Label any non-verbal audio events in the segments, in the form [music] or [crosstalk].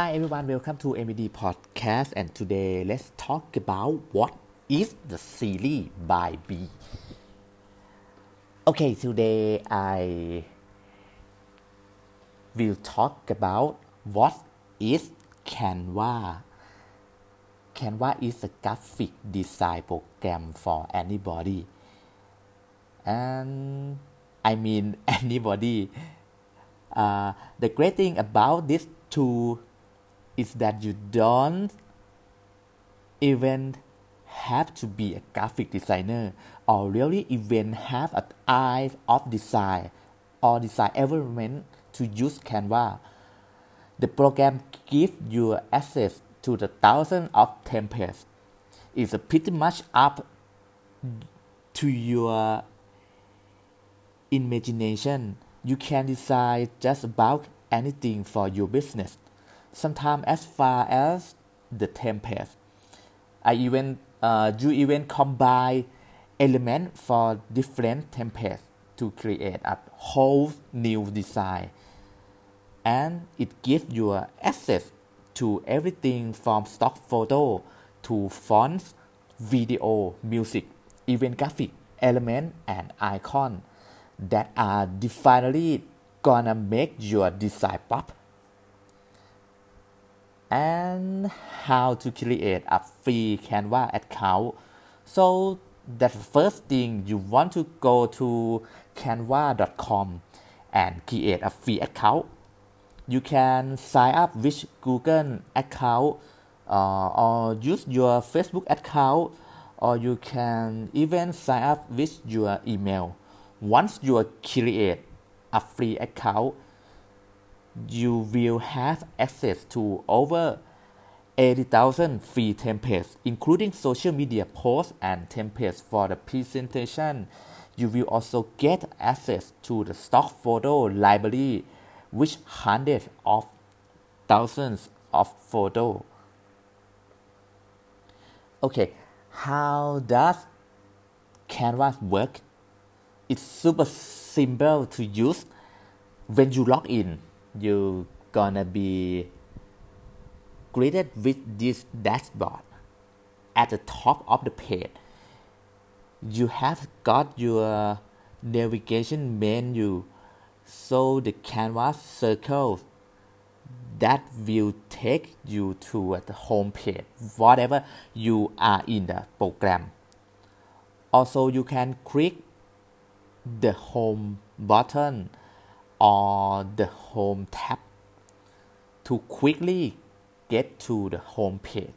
Hi everyone, welcome to MED Podcast and today let's talk about what is the series by B. Okay, today I will talk about what is Canva. Canva is a graphic design program for anybody. And I mean [laughs] anybody. Uh, the great thing about this tool is that you don't even have to be a graphic designer or really even have an eye of design or design environment to use Canva. The program gives you access to the thousands of templates. It's pretty much up to your imagination. You can design just about anything for your business sometimes as far as the template. I even uh, you even combine elements for different templates to create a whole new design, and it gives you access to everything from stock photo to fonts, video, music, even graphic element and icon that are definitely gonna make your design pop and how to create a free Canva account. So that's the first thing you want to go to canva.com and create a free account. You can sign up with Google account uh, or use your Facebook account or you can even sign up with your email. Once you create a free account, you will have access to over 80,000 free templates, including social media posts and templates for the presentation. You will also get access to the stock photo library, which hundreds of thousands of photos. Okay, how does Canvas work? It's super simple to use when you log in you're gonna be greeted with this dashboard at the top of the page. You have got your navigation menu. So the canvas circles that will take you to the home page whatever you are in the program. Also you can click the home button or the home tab to quickly get to the home page.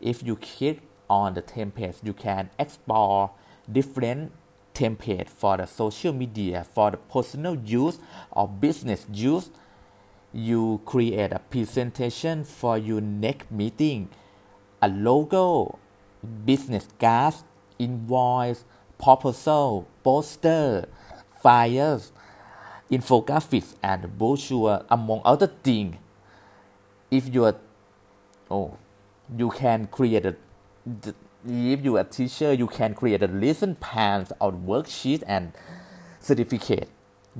If you click on the templates, you can explore different templates for the social media, for the personal use or business use. You create a presentation for your next meeting, a logo, business cards, invoice, proposal, poster, flyers, infographics and brochure among other things. If you are oh you can create a if you are a teacher you can create a lesson plans or worksheet and certificate.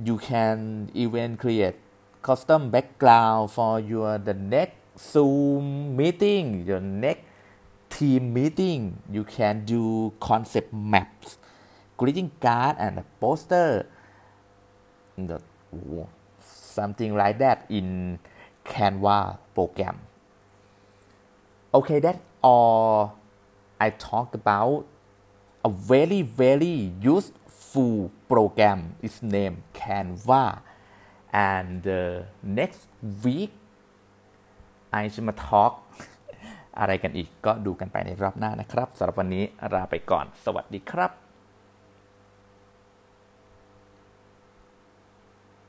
You can even create custom background for your the next zoom meeting your next team meeting. You can do concept maps greeting card and poster the, something like that in Canva program. Okay, that all I talk about. A very very useful program is named Canva, and uh, next week I จะมา talk อะไรกันอีกก็ดูกันไปในรอบหน้านะครับสำหรับวันนี้ลาไปก่อน สวัสดีครับ